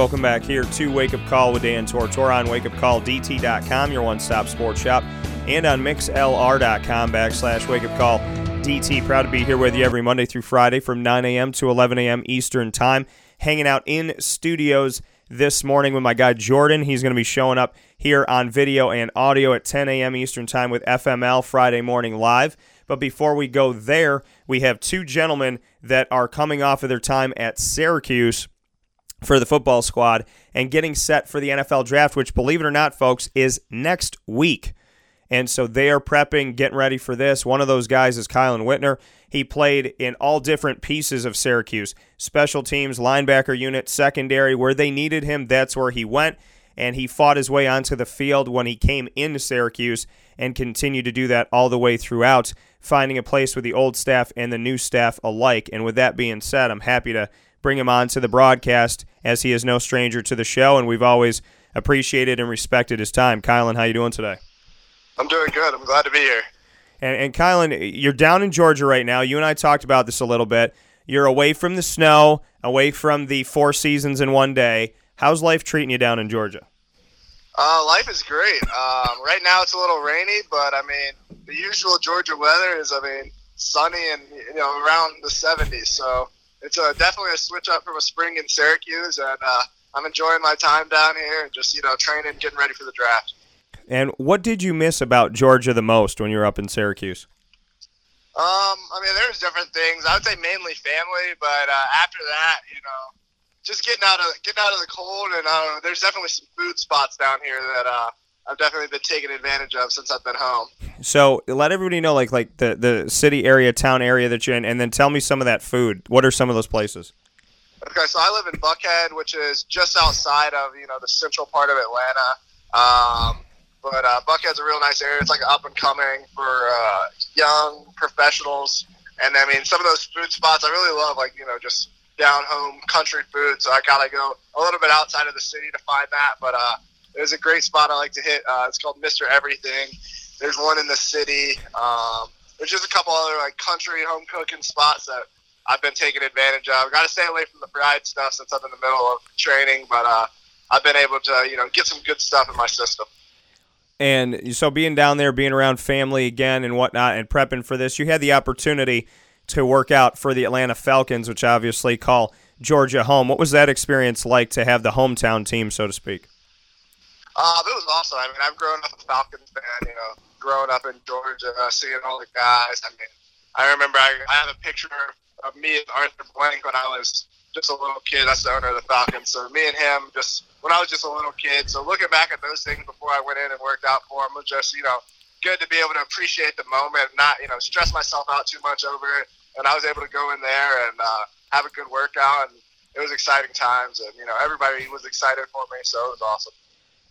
Welcome back here to Wake Up Call with Dan Tortora on wakeupcalldt.com, your one-stop sports shop, and on mixlr.com backslash Wake Up Call DT. Proud to be here with you every Monday through Friday from 9 a.m. to 11 a.m. Eastern Time. Hanging out in studios this morning with my guy Jordan. He's going to be showing up here on video and audio at 10 a.m. Eastern Time with FML Friday Morning Live. But before we go there, we have two gentlemen that are coming off of their time at Syracuse for the football squad and getting set for the NFL draft, which, believe it or not, folks, is next week. And so they are prepping, getting ready for this. One of those guys is Kielan Whitner. He played in all different pieces of Syracuse special teams, linebacker unit, secondary. Where they needed him, that's where he went. And he fought his way onto the field when he came into Syracuse and continued to do that all the way throughout, finding a place with the old staff and the new staff alike. And with that being said, I'm happy to bring him on to the broadcast as he is no stranger to the show, and we've always appreciated and respected his time. Kielan, how you doing today? I'm doing good. I'm glad to be here. And, and Kielan, you're down in Georgia right now. You and I talked about this a little bit. You're away from the snow, away from the four seasons in one day. How's life treating you down in Georgia? Uh, life is great. Um, right now it's a little rainy, but I mean, the usual Georgia weather is, I mean, sunny and you know around the 70s. So it's a, definitely a switch up from a spring in Syracuse, and uh, I'm enjoying my time down here and just you know training, getting ready for the draft. And what did you miss about Georgia the most when you were up in Syracuse? Um, I mean, there's different things. I would say mainly family, but uh, after that, you know, just getting out of getting out of the cold, and uh, there's definitely some food spots down here that uh, I've definitely been taken advantage of since I've been home. So let everybody know, like like the the city area, town area that you're in, and then tell me some of that food. What are some of those places? Okay, so I live in Buckhead, which is just outside of you know the central part of Atlanta. Um, but uh, Buckhead's a real nice area. It's like up and coming for uh, young professionals. And I mean, some of those food spots I really love, like you know, just down home country food. So I gotta go a little bit outside of the city to find that. But uh, there's a great spot I like to hit. Uh, it's called Mister Everything. There's one in the city. Um, there's just a couple other like country home cooking spots that I've been taking advantage of. Got to stay away from the fried stuff since I'm in the middle of training, but uh, I've been able to you know get some good stuff in my system. And so being down there, being around family again and whatnot, and prepping for this, you had the opportunity to work out for the Atlanta Falcons, which obviously call Georgia home. What was that experience like to have the hometown team, so to speak? Uh, it was awesome. I mean, I've grown up a Falcons fan, you know, growing up in Georgia, seeing all the guys. I mean, I remember I, I have a picture of me and Arthur Blank when I was just a little kid. That's the owner of the Falcons. So me and him, just when I was just a little kid. So looking back at those things before I went in and worked out for him was just, you know, good to be able to appreciate the moment, not you know stress myself out too much over it. And I was able to go in there and uh, have a good workout, and it was exciting times. And you know, everybody was excited for me, so it was awesome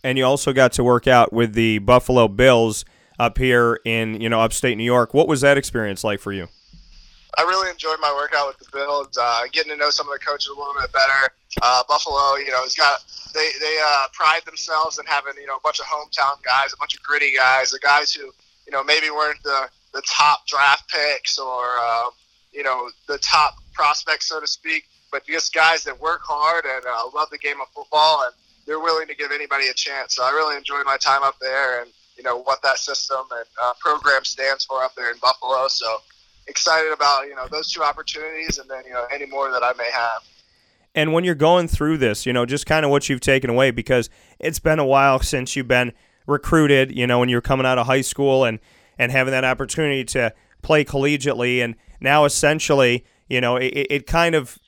and you also got to work out with the Buffalo Bills up here in you know upstate New York. What was that experience like for you? I really enjoyed my workout with the Bills, uh, getting to know some of the coaches a little bit better. Uh, Buffalo, you know, has got they they uh, pride themselves in having you know a bunch of hometown guys, a bunch of gritty guys, the guys who you know maybe weren't the the top draft picks or uh, you know the top prospects, so to speak, but just guys that work hard and uh, love the game of football and they're willing to give anybody a chance. So I really enjoyed my time up there, and you know what that system and uh, program stands for up there in Buffalo. So excited about you know those two opportunities, and then you know any more that I may have. And when you're going through this, you know, just kind of what you've taken away because it's been a while since you've been recruited. You know, when you're coming out of high school and and having that opportunity to play collegiately, and now essentially, you know, it, it kind of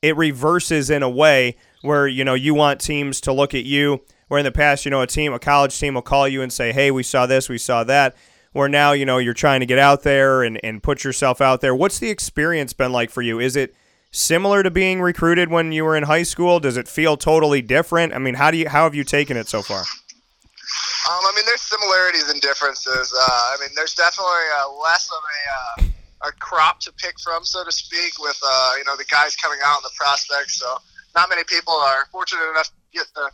it reverses in a way where you know you want teams to look at you. Where in the past, you know, a team, a college team will call you and say, "Hey, we saw this, we saw that." Where now, you know, you're trying to get out there and, and put yourself out there. What's the experience been like for you? Is it similar to being recruited when you were in high school? Does it feel totally different? I mean, how do you how have you taken it so far? Um, I mean, there's similarities and differences. Uh, I mean, there's definitely uh, less of a uh, a crop to pick from, so to speak, with uh, you know the guys coming out and the prospects. So not many people are fortunate enough to get to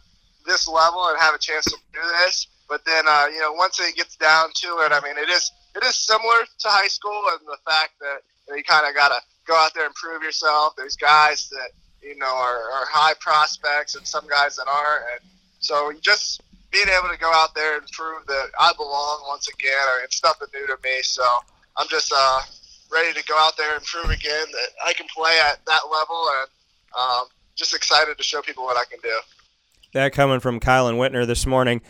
this level and have a chance to do this. But then, uh, you know, once it gets down to it, I mean, it is it is similar to high school and the fact that you, know, you kind of got to go out there and prove yourself. There's guys that you know are, are high prospects and some guys that aren't, and so just being able to go out there and prove that I belong once again, or it's nothing new to me. So I'm just uh, ready to go out there and prove again that I can play at that level, and um, just excited to show people what I can do. That coming from Kielan Whitner this morning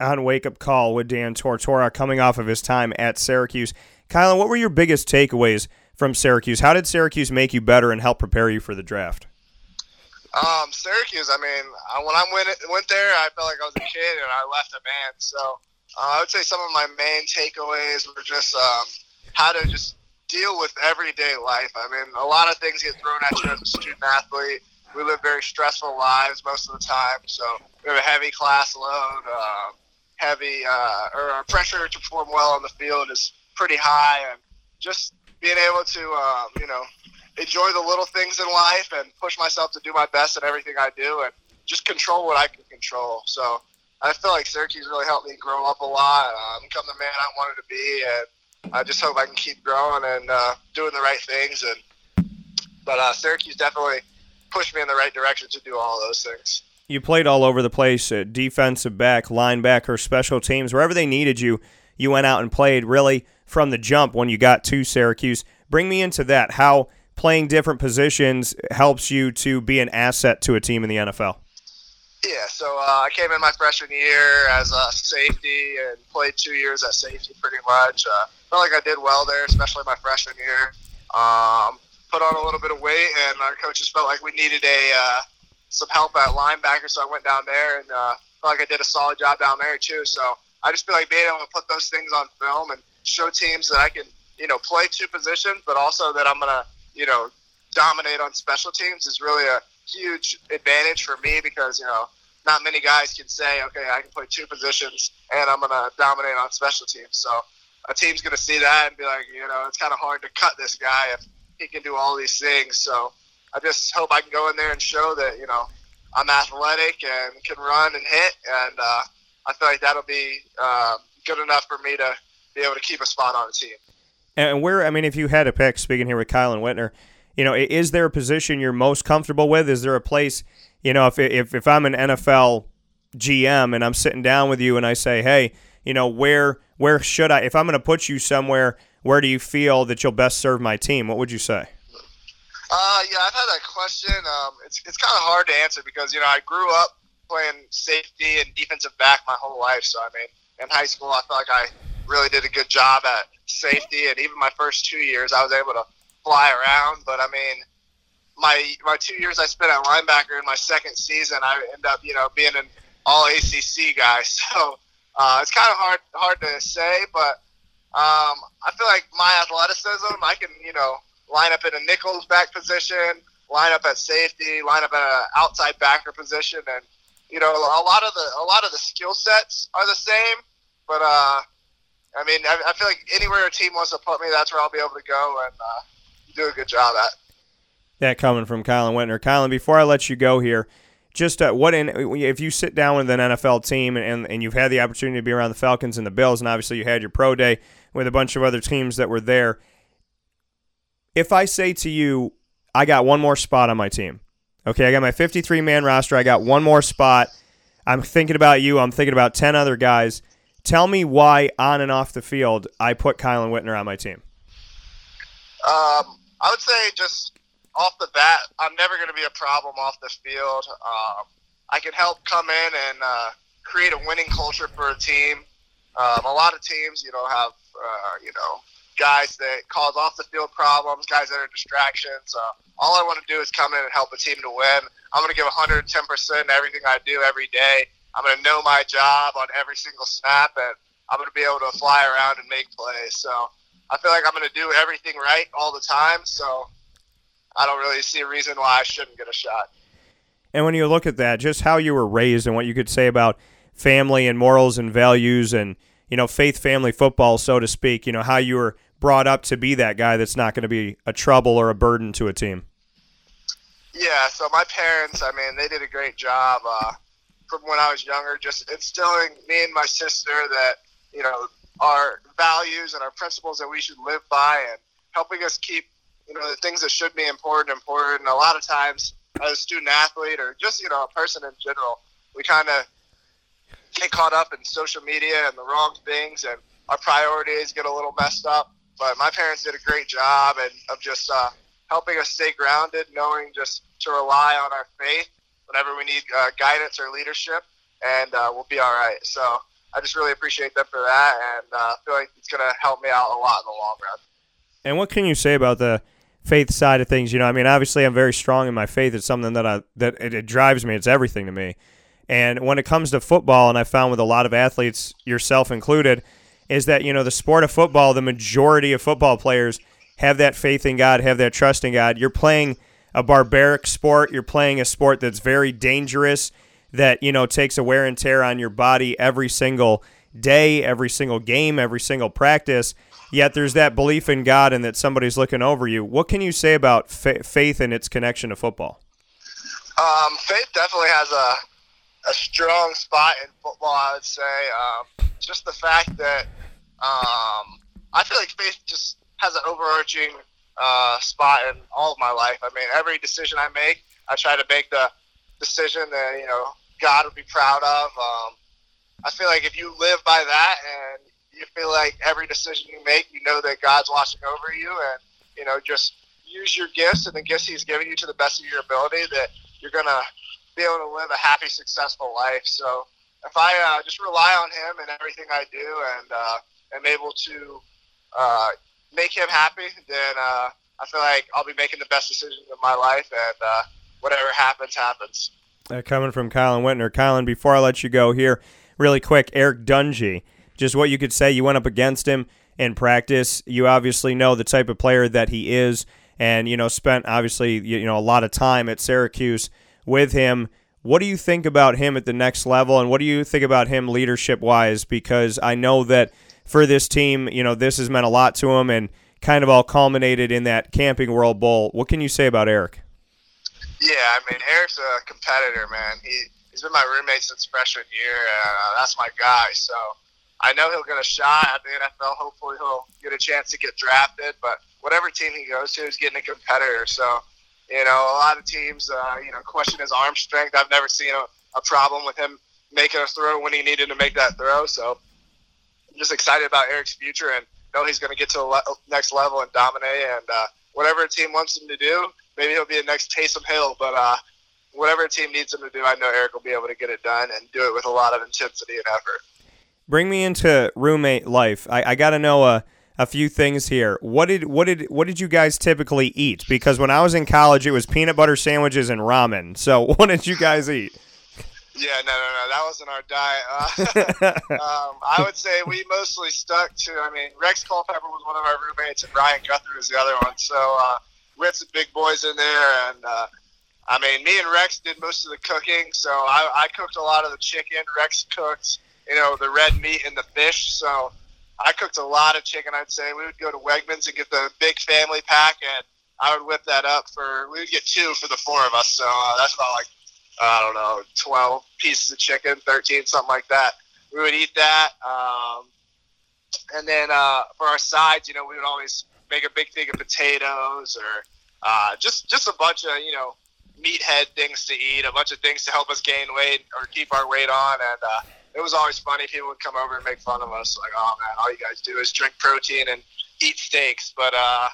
on Wake Up Call with Dan Tortora coming off of his time at Syracuse. Kielan, what were your biggest takeaways from Syracuse? How did Syracuse make you better and help prepare you for the draft? Um, Syracuse. I mean, when I went went there, I felt like I was a kid, and I left a man. So uh, I would say some of my main takeaways were just um, how to just deal with everyday life. I mean, a lot of things get thrown at you as a student athlete. We live very stressful lives most of the time, so we have a heavy class load. Uh, heavy, uh, or our pressure to perform well on the field is pretty high, and just being able to, um, you know, enjoy the little things in life and push myself to do my best at everything I do and just control what I can control. So I feel like Syracuse really helped me grow up a lot, uh, become the man I wanted to be, and I just hope I can keep growing and uh, doing the right things. And but uh, Syracuse definitely pushed me in the right direction to do all those things. You played all over the place, uh, defensive back, linebacker, special teams, wherever they needed you. You went out and played really from the jump when you got to Syracuse. Bring me into that. How playing different positions helps you to be an asset to a team in the NFL? Yeah, so uh, I came in my freshman year as a safety and played two years at safety pretty much. Uh, felt like I did well there, especially my freshman year. Um, put on a little bit of weight, and our coaches felt like we needed a uh, some help at linebacker, so I went down there and uh, felt like I did a solid job down there too. So I just feel like being able to put those things on film and show teams that I can, you know, play two positions, but also that I'm gonna you know, dominate on special teams is really a huge advantage for me because, you know, not many guys can say, okay, I can play two positions and I'm to dominate on special teams. So a team's to see that and be like, you know, it's kind of hard to cut this guy he can do all these things. So I just hope I can go in there and show that, you know, I'm athletic and can run and hit. And uh, I feel like that'll be uh, good enough for me to be able to keep a spot on the team. And where, I mean, if you had a pick, speaking here with Kielan Whitner, you know, is there a position you're most comfortable with? Is there a place, you know, if, if, if I'm an NFL GM and I'm sitting down with you and I say, hey, you know, where where should I, if I'm going to put you somewhere, where do you feel that you'll best serve my team? What would you say? Uh, yeah, I've had that question. Um, it's it's kind of hard to answer because you know I grew up playing safety and defensive back my whole life. So I mean, in high school, I felt like I really did a good job at safety, and even my first two years, I was able to fly around. But I mean, my my two years I spent at linebacker in my second season, I end up you know being an all ACC guy. So uh, it's kind of hard hard to say, but um, I feel like my athleticism, I can you know line up in a nickels back position, line up at safety, line up at an outside backer position, and you know a lot of the a lot of the skill sets are the same, but uh, I mean, I, I, feel like anywhere a team wants to put me, that's where I'll be able to go and uh, do a good job at. That coming from Kielan Whitner. Kielan, before I let you go here, just uh, what in if you sit down with an NFL team and, and you've had the opportunity to be around the Falcons and the Bills, and obviously you had your pro day with a bunch of other teams that were there. If I say to you, I got one more spot on my team, okay, I got my 53 man roster, I got one more spot. I'm thinking about you. I'm thinking about 10 other guys. Tell me why on and off the field I put Kielan Whitner on my team. Um, I would say just off the bat, I'm never going to be a problem off the field. Um, I can help come in and uh, create a winning culture for a team. Um, a lot of teams, you know, have uh, you know guys that cause off the field problems, guys that are distractions. Uh, all I want to do is come in and help a team to win. I'm going to give 110% everything I do every day. I'm going to know my job on every single snap, and I'm going to be able to fly around and make plays. So I feel like I'm going to do everything right all the time. So I don't really see a reason why I shouldn't get a shot. And when you look at that, just how you were raised and what you could say about family and morals and values and you know faith family football, so to speak. You know how you were brought up to be that guy that's not going to be a trouble or a burden to a team. Yeah, so my parents, I mean, they did a great job uh, from when I was younger, just instilling me and my sister that you know our values and our principles that we should live by, and helping us keep you know the things that should be important important. And a lot of times, as a student athlete or just you know a person in general, we kind of get caught up in social media and the wrong things, and our priorities get a little messed up. But my parents did a great job and of just uh, helping us stay grounded, knowing just to rely on our faith whenever we need uh, guidance or leadership, and uh, we'll be all right. So I just really appreciate them for that, and uh, feel like it's going to help me out a lot in the long run. And what can you say about the faith side of things? You know, I mean, obviously, I'm very strong in my faith. It's something that I that it, it drives me. It's everything to me. And when it comes to football, and I found with a lot of athletes, yourself included, is that you know the sport of football, the majority of football players have that faith in God, have that trust in God. You're playing a barbaric sport. You're playing a sport that's very dangerous, that you know takes a wear and tear on your body every single day, every single game, every single practice. Yet there's that belief in God and that somebody's looking over you. What can you say about fa- faith and its connection to football? Um, faith definitely has a a strong spot in football. I would say um, just the fact that um, I feel like faith just has an overarching uh, spot in all of my life. I mean, every decision I make, I try to make the decision that you know God would be proud of. Um, I feel like if you live by that and you feel like every decision you make, you know that God's watching over you, and you know just use your gifts and the gifts He's given you to the best of your ability. That you're gonna be able to live a happy, successful life. So if I uh, just rely on Him in everything I do and uh, am able to uh, make him happy, then uh, I feel like I'll be making the best decisions of my life, and uh, whatever happens, happens. Uh, coming from Kielan Whitner. Kielan, before I let you go here, really quick, Eric Dungey, just what you could say. You went up against him in practice. You obviously know the type of player that he is, and you know spent obviously you know a lot of time at Syracuse with him. What do you think about him at the next level, and what do you think about him leadership wise? Because I know that for this team. You know, this has meant a lot to him and kind of all culminated in that Camping World Bowl. What can you say about Eric? Yeah, I mean, Eric's a competitor, man. He, he's been my roommate since freshman year. Uh, that's my guy. So I know he'll get a shot at the NFL. Hopefully, he'll get a chance to get drafted. But whatever team he goes to, he's getting a competitor. So, you know, a lot of teams, uh, you know, question his arm strength. I've never seen a, a problem with him making a throw when he needed to make that throw. So I'm just excited about Eric's future and know he's going to get to the le- next level and dominate. And uh, whatever a team wants him to do, maybe he'll be a next Taysom Hill. But uh, whatever a team needs him to do, I know Eric will be able to get it done and do it with a lot of intensity and effort. Bring me into roommate life. I, I got to know a, a few things here. What did what did what did you guys typically eat? Because when I was in college, it was peanut butter sandwiches and ramen. So what did you guys eat? Yeah, no, no, no. That wasn't our diet. Uh, um, I would say we mostly stuck to. I mean, Rex Culpepper was one of our roommates, and Ryan Guthrie was the other one. So uh, we had some big boys in there, and uh, I mean, me and Rex did most of the cooking. So I, I cooked a lot of the chicken. Rex cooked, you know, the red meat and the fish. So I cooked a lot of chicken. I'd say we would go to Wegmans and get the big family pack, and I would whip that up for. We would get two for the four of us. So uh, that's about like I don't know, 12 pieces of chicken, 13, something like that. We would eat that. Um, and then uh, for our sides, you know, we would always make a big thing of potatoes or uh, just just a bunch of you know meathead things to eat, a bunch of things to help us gain weight or keep our weight on. And uh, it was always funny. People would come over and make fun of us, like, "Oh man, all you guys do is drink protein and eat steaks." But uh,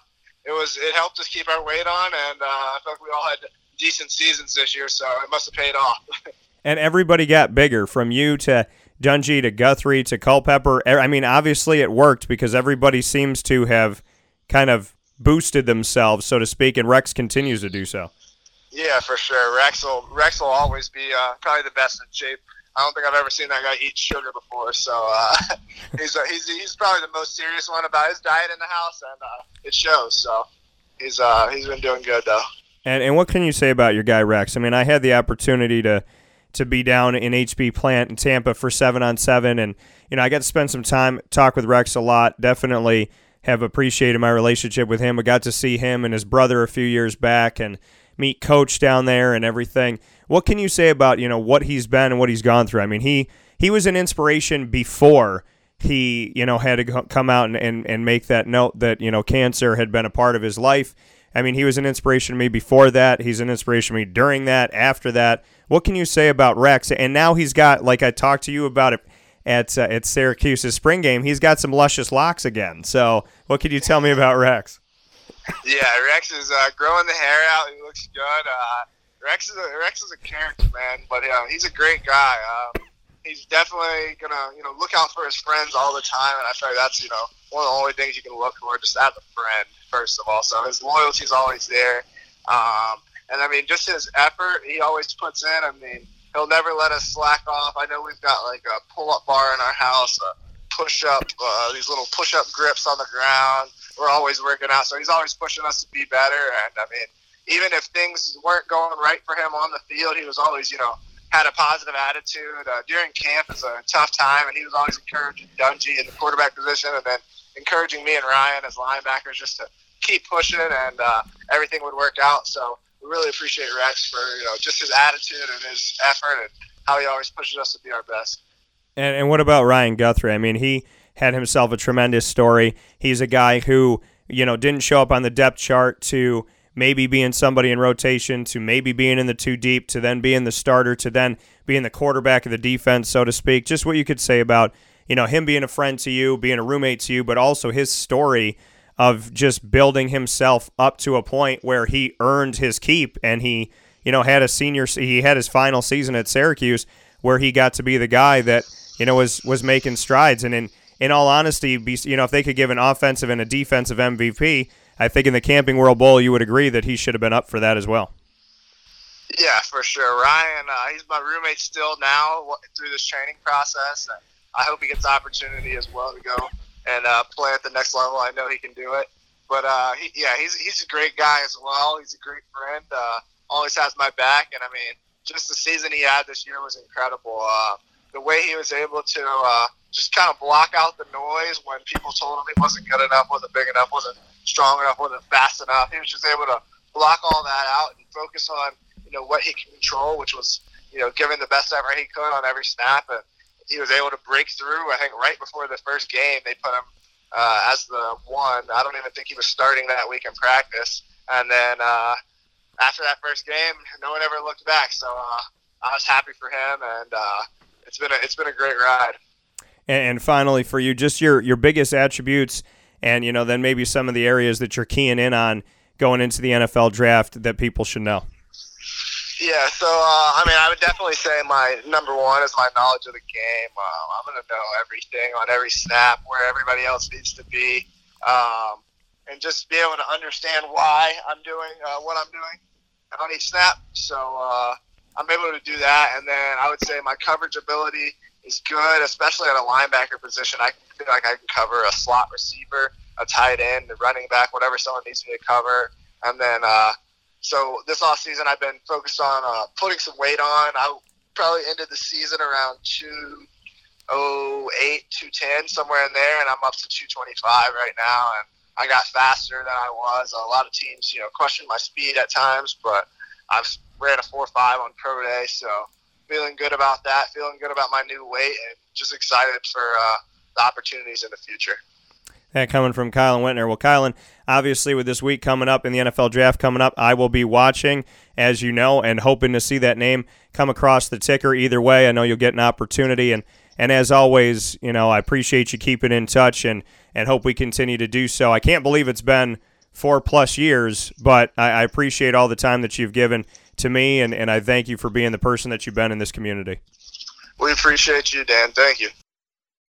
it was it helped us keep our weight on, and uh, I felt like we all had decent seasons this year, so it must have paid off. and everybody got bigger from you to Dungey to Guthrie to Culpepper. I mean, obviously it worked because everybody seems to have kind of boosted themselves, so to speak, and Rex continues to do so. Yeah, for sure. Rex will Rex will always be uh, probably the best in shape. I don't think I've ever seen that guy eat sugar before. So uh, he's, he's he's probably the most serious one about his diet in the house, and uh, it shows. So he's uh, he's been doing good though. And and what can you say about your guy Rex? I mean, I had the opportunity to to be down in HB Plant in Tampa for seven on seven, and you know I got to spend some time talk with Rex a lot. Definitely have appreciated my relationship with him. I got to see him and his brother a few years back, and meet Coach down there and everything. What can you say about you know what he's been and what he's gone through? I mean he he was an inspiration before he you know had to come out and, and, and make that note that you know cancer had been a part of his life. I mean he was an inspiration to me before that. He's an inspiration to me during that after that. What can you say about rex? And now he's got like i talked to you about it at uh, at syracuse's spring game he's got some luscious locks again. So what can you tell me about rex? Yeah rex is uh, growing the hair out. He looks good. Uh, rex is a rex is a character man but uh, he's a great guy um, he's definitely gonna you know look out for his friends all the time, and I feel like that's you know one of the only things you can look for just as a friend first of all. So his loyalty is always there, um, and I mean just his effort he always puts in. I mean he'll never let us slack off. I know we've got like a pull up bar in our house, a push up uh, these little push up grips on the ground. We're always working out, so he's always pushing us to be better. And I mean even if things weren't going right for him on the field, he was always you know had a positive attitude. Uh, during camp is a tough time, and he was always encouraging Dungey in the quarterback position, and then encouraging me and Ryan as linebackers just to keep pushing, and uh, everything would work out. So we really appreciate Rex for you know just his attitude and his effort, and how he always pushes us to be our best. And, and what about Ryan Guthrie? I mean, he had himself a tremendous story. He's a guy who you know didn't show up on the depth chart to maybe being somebody in rotation to maybe being in the two deep to then being the starter to then being the quarterback of the defense, so to speak. Just what you could say about you know him being a friend to you, being a roommate to you, but also his story of just building himself up to a point where he earned his keep and he you know had a senior he had his final season at Syracuse where he got to be the guy that you know was was making strides and in in all honesty you know if they could give an offensive and a defensive MVP I think in the Camping World Bowl, you would agree that he should have been up for that as well. Yeah, for sure. Ryan, uh, he's my roommate still now through this training process, and I hope he gets the opportunity as well to go and uh, play at the next level. I know he can do it. But uh, he, yeah, he's he's a great guy as well. He's a great friend. Uh, always has my back, and I mean, just the season he had this year was incredible. Uh, the way he was able to uh, just kind of block out the noise when people told him he wasn't good enough, wasn't big enough, wasn't strong enough, wasn't fast enough. He was just able to block all that out and focus on you know what he can control, which was you know giving the best effort he could on every snap, and he was able to break through. I think right before the first game, they put him uh, as the one. I don't even think he was starting that week in practice, and then uh, after that first game, no one ever looked back. So uh, I was happy for him, and uh, it's been a, it's been a great ride. And finally, for you, just your your biggest attributes and you know then maybe some of the areas that you're keying in on going into the NFL draft that people should know. Yeah, so uh, I mean, I would definitely say my number one is my knowledge of the game. Um, I'm going to know everything on every snap where everybody else needs to be, um, and just be able to understand why I'm doing uh, what I'm doing on each snap. So uh, I'm able to do that, and then I would say my coverage ability is good, especially at a linebacker position. I feel like I can cover a slot receiver, a tight end, a running back, whatever someone needs me to cover. And then, uh, so this off season, I've been focused on uh, putting some weight on. I probably ended the season around 208, 210, somewhere in there, and I'm up to 225 right now. And I got faster than I was. A lot of teams, you know, question my speed at times, but I've ran a 4.5 on pro day, so feeling good about that, feeling good about my new weight, and just excited for uh, opportunities in the future. That coming from Kielan Whitner. Well, Kielan, obviously with this week coming up in the NFL draft coming up, I will be watching, as you know, and hoping to see that name come across the ticker. Either way, I know you'll get an opportunity. And, and as always, you know, I appreciate you keeping in touch and, and hope we continue to do so. I can't believe it's been four plus years, but I, I appreciate all the time that you've given to me, and, and I thank you for being the person that you've been in this community. We appreciate you, Dan. Thank you.